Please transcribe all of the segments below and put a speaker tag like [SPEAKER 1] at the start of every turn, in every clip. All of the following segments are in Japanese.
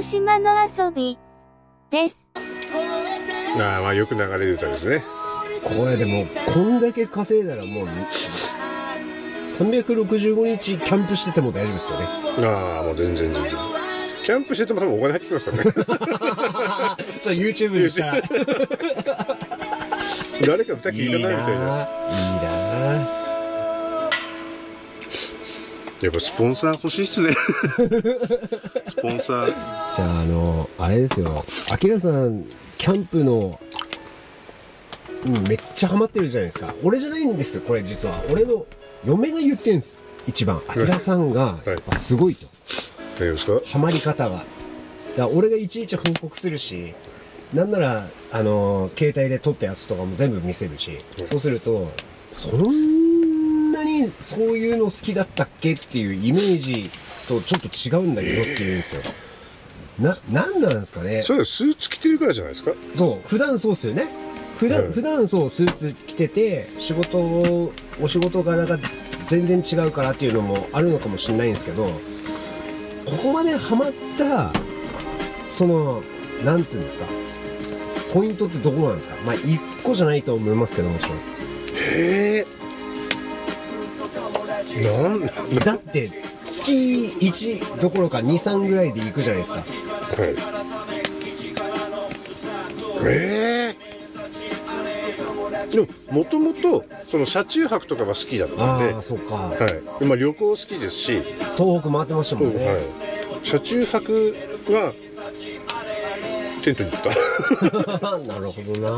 [SPEAKER 1] 広島の遊びです。
[SPEAKER 2] ああまあよく流れる歌ですね
[SPEAKER 3] これでも、こんだけ稼いだらもう、365日キャンプしてても大丈夫ですよね。
[SPEAKER 2] ああもう全然全然キャンプしてても多分お金入ってきますからね
[SPEAKER 3] そう、YouTube にした。い い
[SPEAKER 2] 誰か歌聞いたなみたいな
[SPEAKER 3] なぁ。
[SPEAKER 2] やっぱスポンサー欲しいっすね スポンサー
[SPEAKER 3] じゃあ、あの、あれですよ。アキラさん、キャンプの、うん、めっちゃハマってるじゃないですか。俺じゃないんですよ、これ実は。俺の嫁が言ってんす。一番。アキラさんが、やっぱすごいと。
[SPEAKER 2] ですか？
[SPEAKER 3] ハマり方が。だ俺がいちいち報告するし、なんなら、あの、携帯で撮ったやつとかも全部見せるし、そうすると、そんなにそういうの好きだったっけっていうイメージとちょっと違うんだけどって言うんですよ。な、なんなんですかね
[SPEAKER 2] それはスーツ着てるからじゃないですか？
[SPEAKER 3] そう、普段そうっすよね。普段、
[SPEAKER 2] うん
[SPEAKER 3] 普段そう、スーツ着てて、仕事を、お仕事柄が全然違うからっていうのもあるのかもしれないんですけど、ここまでハマった、その、なんつうんですか、ポイントってどこなんですか？まあ、一個じゃないと思いますけど、もちろん。
[SPEAKER 2] へえなんはい
[SPEAKER 3] だって、月1どころか2、3ぐらいで行くじゃないですか。
[SPEAKER 2] ええでももともとその車中泊とかが好きだったんで。
[SPEAKER 3] ああ、そうか。
[SPEAKER 2] はい、まあ旅行好きですし、
[SPEAKER 3] 東北回ってましたもんね。
[SPEAKER 2] はい、車中泊はテントに行った、
[SPEAKER 3] なるほどな。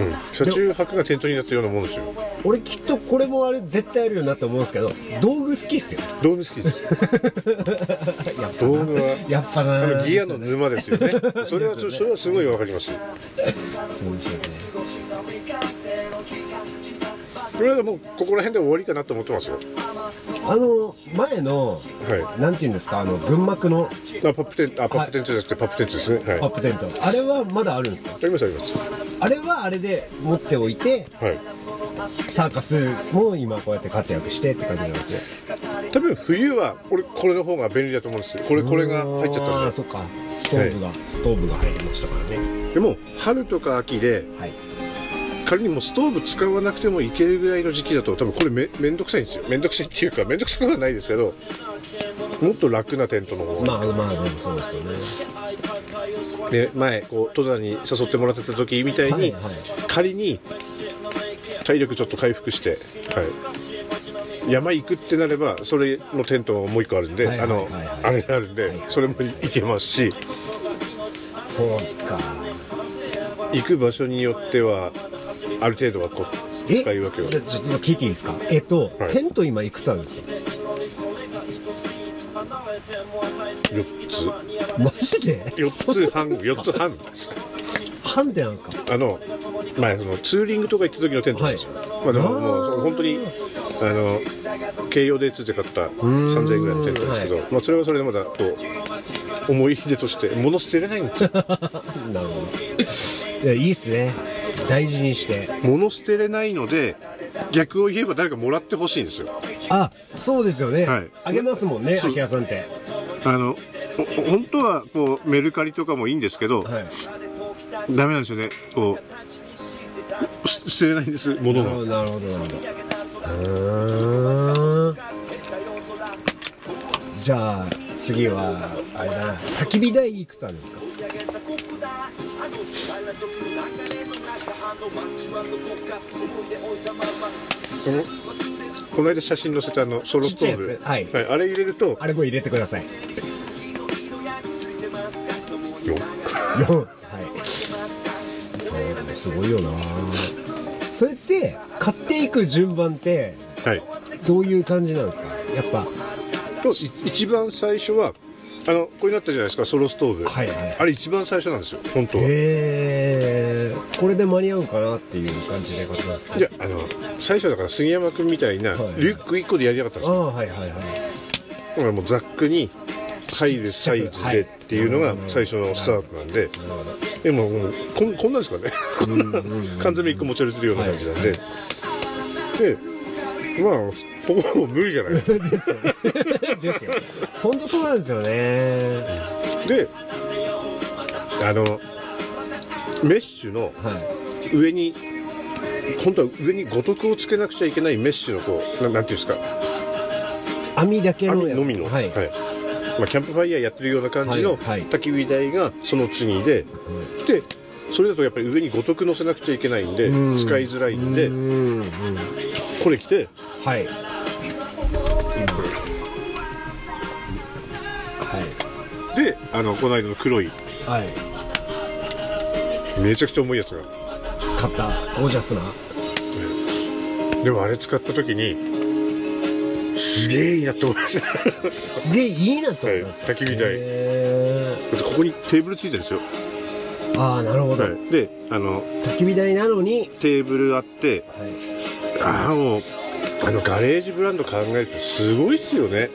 [SPEAKER 2] うん、車中泊がテントになったようなもんですよ
[SPEAKER 3] 俺きっとこれもあれ絶対あるよなって思うんですけど道具好きっすよ。
[SPEAKER 2] 道具好きです
[SPEAKER 3] やっぱな。
[SPEAKER 2] 道具は
[SPEAKER 3] やっぱ
[SPEAKER 2] あ
[SPEAKER 3] な
[SPEAKER 2] のギアの沼ですよね。それはそれはすごいわかります。
[SPEAKER 3] そうですよね。
[SPEAKER 2] これはもうここら辺で終わりかなと思ってますよ。
[SPEAKER 3] あの前の
[SPEAKER 2] はい。
[SPEAKER 3] なんていうんですか？あの群幕の
[SPEAKER 2] あパップテントあパップテントじゃなくてパップテントですね。はい。
[SPEAKER 3] アップテント。あれはまだあるんですか？
[SPEAKER 2] ありますあります。
[SPEAKER 3] あれはあれで持っておいて
[SPEAKER 2] はい
[SPEAKER 3] サーカスも今こうやって活躍してって感じなんですね。
[SPEAKER 2] 多分冬は俺これの方が便利だと思うんですよ。これこれが入っちゃったんで。
[SPEAKER 3] あーそっか。ストーブが、ストーブが入りましたからね。
[SPEAKER 2] でも春とか秋で
[SPEAKER 3] はい。
[SPEAKER 2] 仮にもうストーブ使わなくてもいけるぐらいの時期だと多分これめめんどくさいんですよ。めんどくさいっていうかめんどくさくはないですけどもっと楽なテントの方が、
[SPEAKER 3] まあまあでもそうですよね。
[SPEAKER 2] で前こう登山に誘ってもらってた時みたいに、
[SPEAKER 3] はいはい。
[SPEAKER 2] 仮に体力ちょっと回復して、はい、山行くってなればそれのテントもう一個あるんで、あのあれがあるんで、
[SPEAKER 3] はい
[SPEAKER 2] それも行けますし。
[SPEAKER 3] そうか。
[SPEAKER 2] 行く場所によってはある程度はこう
[SPEAKER 3] え
[SPEAKER 2] 使い分けを。
[SPEAKER 3] じゃちょっと聞いていいですか？えっと、
[SPEAKER 2] はい。
[SPEAKER 3] テント今いくつあるんですか
[SPEAKER 2] ？4
[SPEAKER 3] マジで？
[SPEAKER 2] つ4つ半4つ半
[SPEAKER 3] 半ってなんですか？
[SPEAKER 2] あの前そのツーリングとか行った時のテントなんですよ、まあでももう本当にあの軽用でついて買った3000円ぐらいのテントですけど、
[SPEAKER 3] は
[SPEAKER 2] まあ、それはそれでまだこう思い出として 物捨てれないんですよ。
[SPEAKER 3] なるほど。いやいいっすね。大事にして。
[SPEAKER 2] 物捨てれないので逆を言えば誰かもらってほしいんですよ。
[SPEAKER 3] あそうですよね、
[SPEAKER 2] はい。
[SPEAKER 3] あげますもんね秋葉さんって。
[SPEAKER 2] あのほ本当はこうメルカリとかもいいんですけど、
[SPEAKER 3] はい。
[SPEAKER 2] ダメなんですよね。こうす捨てれないんです。物が。
[SPEAKER 3] なるほどなるほど。じゃあ次はあれだな。焚き火台いくつあるんですか？
[SPEAKER 2] このこの間写真載せたあのソロストーブ。
[SPEAKER 3] ちっちゃいはい。
[SPEAKER 2] あれ入れると。
[SPEAKER 3] あれこれ入れてください。
[SPEAKER 2] よ
[SPEAKER 3] 4はい。そうすごいよな買っていく順番って
[SPEAKER 2] はい。
[SPEAKER 3] どういう感じなんですか？やっぱ。
[SPEAKER 2] 一番最初はあのこういうなったじゃないですかソロストーブ、
[SPEAKER 3] はいはい。
[SPEAKER 2] あれ一番最初なんですよ本当は、
[SPEAKER 3] へえこれで間に合うかなっていう感じで買ってますか？
[SPEAKER 2] いやあの最初だから杉山君みたいなリ
[SPEAKER 3] はい。
[SPEAKER 2] ュック1個でやりたかったんですよ。
[SPEAKER 3] ああはいはいはい。
[SPEAKER 2] だからもうザックに入るサイズでっていうのが最初のスタートなんで。でももうこんこんなんですかね。こんな缶詰1個持ち歩いてるような感じなんで。でまあほぼほぼ無理じゃないですか。
[SPEAKER 3] ですよね。ですよ本当そうなんですよね。
[SPEAKER 2] であのメッシュの
[SPEAKER 3] はい。
[SPEAKER 2] 上に本当は上に五徳をつけなくちゃいけないメッシュのこうななんていうんですか。
[SPEAKER 3] 網だけの
[SPEAKER 2] 網のみの、
[SPEAKER 3] はい、
[SPEAKER 2] まあ、キャンプファイヤーやってるような感じの
[SPEAKER 3] はいはい。
[SPEAKER 2] 焚き火台がその次で、でそれだとやっぱり上に五徳乗せなくちゃいけないんで
[SPEAKER 3] うん。
[SPEAKER 2] 使いづらいんで
[SPEAKER 3] うんうん。
[SPEAKER 2] これ着て。
[SPEAKER 3] はい。は
[SPEAKER 2] であのこの間の黒い
[SPEAKER 3] い。はい。
[SPEAKER 2] めちゃくちゃ重いやつが。
[SPEAKER 3] 買った。ゴージャスな。
[SPEAKER 2] でもあれ使った時にすげえいいなって思いました。
[SPEAKER 3] すげえいいなと思います、
[SPEAKER 2] はい焚き火台
[SPEAKER 3] へ
[SPEAKER 2] だってここにテーブルついてるんですよ、
[SPEAKER 3] ーああなるほど、
[SPEAKER 2] はい、であの
[SPEAKER 3] 焚き火台なのに、
[SPEAKER 2] テーブルあって
[SPEAKER 3] はい、
[SPEAKER 2] ああもうあのガレージブランド考えるとすごいっすよね。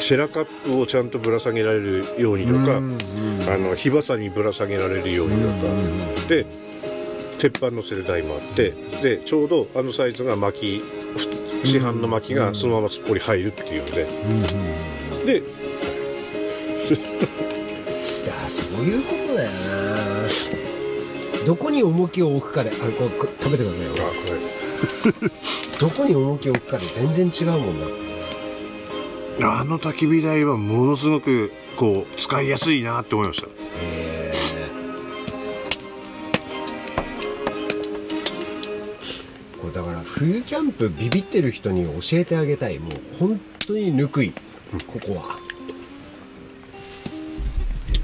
[SPEAKER 2] シェラカップをちゃんとぶら下げられるようにとか、
[SPEAKER 3] うんうん
[SPEAKER 2] あの火ばさにぶら下げられるようにとか、で鉄板乗せる台もあってでちょうどあのサイズが薪ふ市販の薪がそのまますっぽり入るっていうので。
[SPEAKER 3] うんうん
[SPEAKER 2] で
[SPEAKER 3] いやそういうことだよな。どこに重きを置くかであこれこれ食べてくださいよ。
[SPEAKER 2] あこ
[SPEAKER 3] どこに重きを置くかで全然違うもんな。
[SPEAKER 2] れあの焚き火台はものすごくこう使いやすいなって思いました。
[SPEAKER 3] へこ冬キャンプビビってる人に教えてあげたい。もう本当にぬくい。ここは。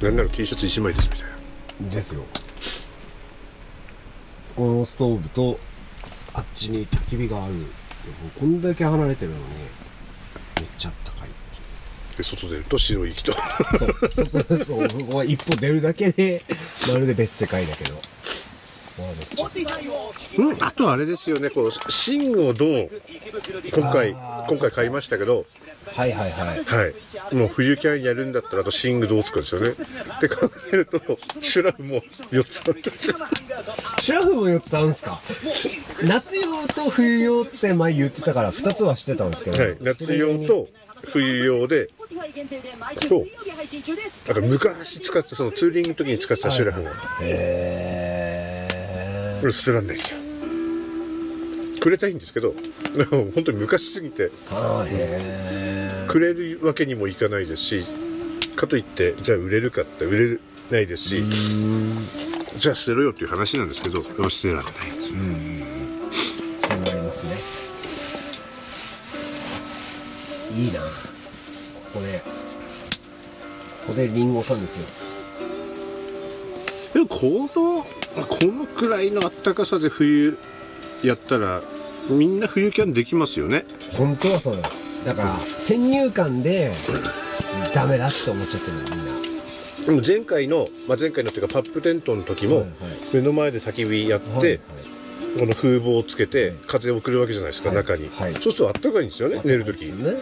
[SPEAKER 2] なんなら T シャツ1枚ですみたいな。
[SPEAKER 3] ですよ。このストーブとあっちに焚き火があるってもうこんだけ離れてるのにめっちゃ高いって
[SPEAKER 2] で外出ると白い息と。
[SPEAKER 3] そう外そうここは一歩出るだけでまるで別世界だけど
[SPEAKER 2] うん、あとあれですよね、こう、芯をどう、今回今回買いましたけど、
[SPEAKER 3] はいはいはい
[SPEAKER 2] はい。もう冬キャンやるんだったら、あと寝具どうつくんですよね。って考えると、シュラフも4つあるんですよ。
[SPEAKER 3] シュラフも4つあるんすか？夏用と冬用って前言ってたから2つは知ってたんですけど、
[SPEAKER 2] はい。夏用と冬用で、と、あと昔使ってた、そのツーリングの時に使ってたシュラフが、
[SPEAKER 3] へ
[SPEAKER 2] これ捨てらん。ないんですよ。くれたいんですけど、で も本当に昔すぎて、くれるわけにもいかないですし、かといって、じゃあ売れるかって売れないですし、じゃあ捨てろよっていう話なんですけど、捨てられない。
[SPEAKER 3] そうなりますね。いいな。ここで。ここでリンゴさんですよ。
[SPEAKER 2] でもこの、このくらいの暖かさで冬やったら、みんな冬キャンできますよね。
[SPEAKER 3] 本当はそうです。だから先入観でダメだって思っちゃってるのみんな。
[SPEAKER 2] でも前回の、まあ、前回のっていうかパップテントの時も、
[SPEAKER 3] はい
[SPEAKER 2] 目の前で焚き火やって、
[SPEAKER 3] はいはい。
[SPEAKER 2] この風防をつけて
[SPEAKER 3] はい。
[SPEAKER 2] 風を送るわけじゃないですか、
[SPEAKER 3] はい。
[SPEAKER 2] 中に、
[SPEAKER 3] はい。
[SPEAKER 2] そうすると暖かいんですよね、寝る時
[SPEAKER 3] ですね。
[SPEAKER 2] で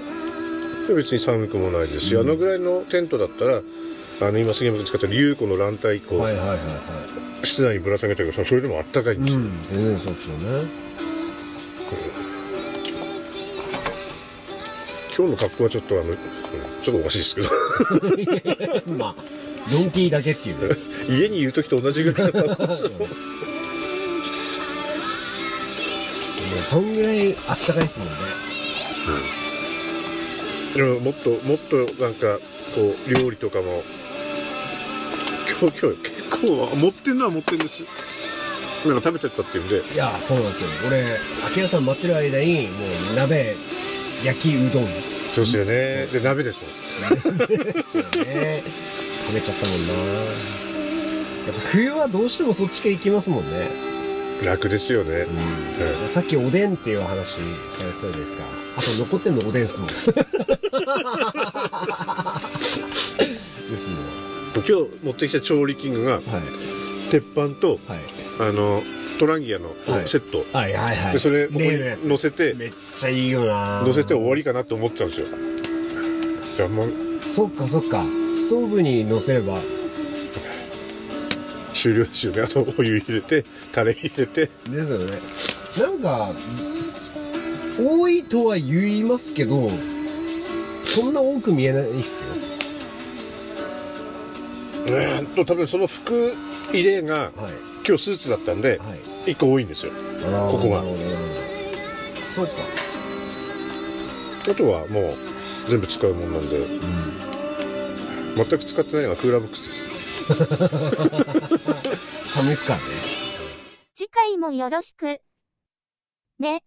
[SPEAKER 2] 別に寒くもないですし、
[SPEAKER 3] うん
[SPEAKER 2] あのぐらいのテントだったらあの今杉山君使った竜子のランタン1個、
[SPEAKER 3] はいはいはいは
[SPEAKER 2] 室内にぶら下げたけどそれでも暖かいんですよ、
[SPEAKER 3] いうん全然そうですよね。
[SPEAKER 2] 今日の格好はちょっとあのうんちょっとおかしいですけど。
[SPEAKER 3] まあドンキーだけっていう。ね
[SPEAKER 2] 家にいる時と同じぐらいの格好ですよ。
[SPEAKER 3] もうそんぐらいあったかいですもんね
[SPEAKER 2] でももっともっとなんかこう料理とかも。今日今日結構持ってんのは持ってんですなんか食べちゃったっていうんで。
[SPEAKER 3] いやそうなんですよ。俺明屋さん待ってる間にもう鍋焼きうどんです。
[SPEAKER 2] そうですよね。で鍋ですもん
[SPEAKER 3] ですよね。食べちゃったもんな。やっぱ冬はどうしてもそっち系行きますもんね、
[SPEAKER 2] 楽ですよね、
[SPEAKER 3] うん、さっきおでんっていう話されてたじゃないですか。あと残ってんのおでんっすもん。ですもん。
[SPEAKER 2] 今日持ってきた調理器具が
[SPEAKER 3] はい。
[SPEAKER 2] 鉄板と
[SPEAKER 3] はい。
[SPEAKER 2] あのトランギアの
[SPEAKER 3] はい。
[SPEAKER 2] セット、
[SPEAKER 3] はいはいはい。
[SPEAKER 2] でそれここに乗せて
[SPEAKER 3] めっちゃいいよな。
[SPEAKER 2] 乗せて終わりかなと思ってたんですよ。
[SPEAKER 3] そっかそっか。ストーブに乗せれば
[SPEAKER 2] 終了ですよねあとお湯入れてタレ入れて
[SPEAKER 3] ですよねなんか多いとは言いますけど、そんな多く見えないっすよ。
[SPEAKER 2] えーっと多分その服入れが
[SPEAKER 3] はい。
[SPEAKER 2] 今日スーツだったんで
[SPEAKER 3] はい。
[SPEAKER 2] 1個多いんですよここが
[SPEAKER 3] そうか。
[SPEAKER 2] あとはもう全部使うもんなんで
[SPEAKER 3] うん。
[SPEAKER 2] 全く使ってないのがクーラーボックスです
[SPEAKER 3] 寒いっすからね。
[SPEAKER 1] 次回もよろしく。ね。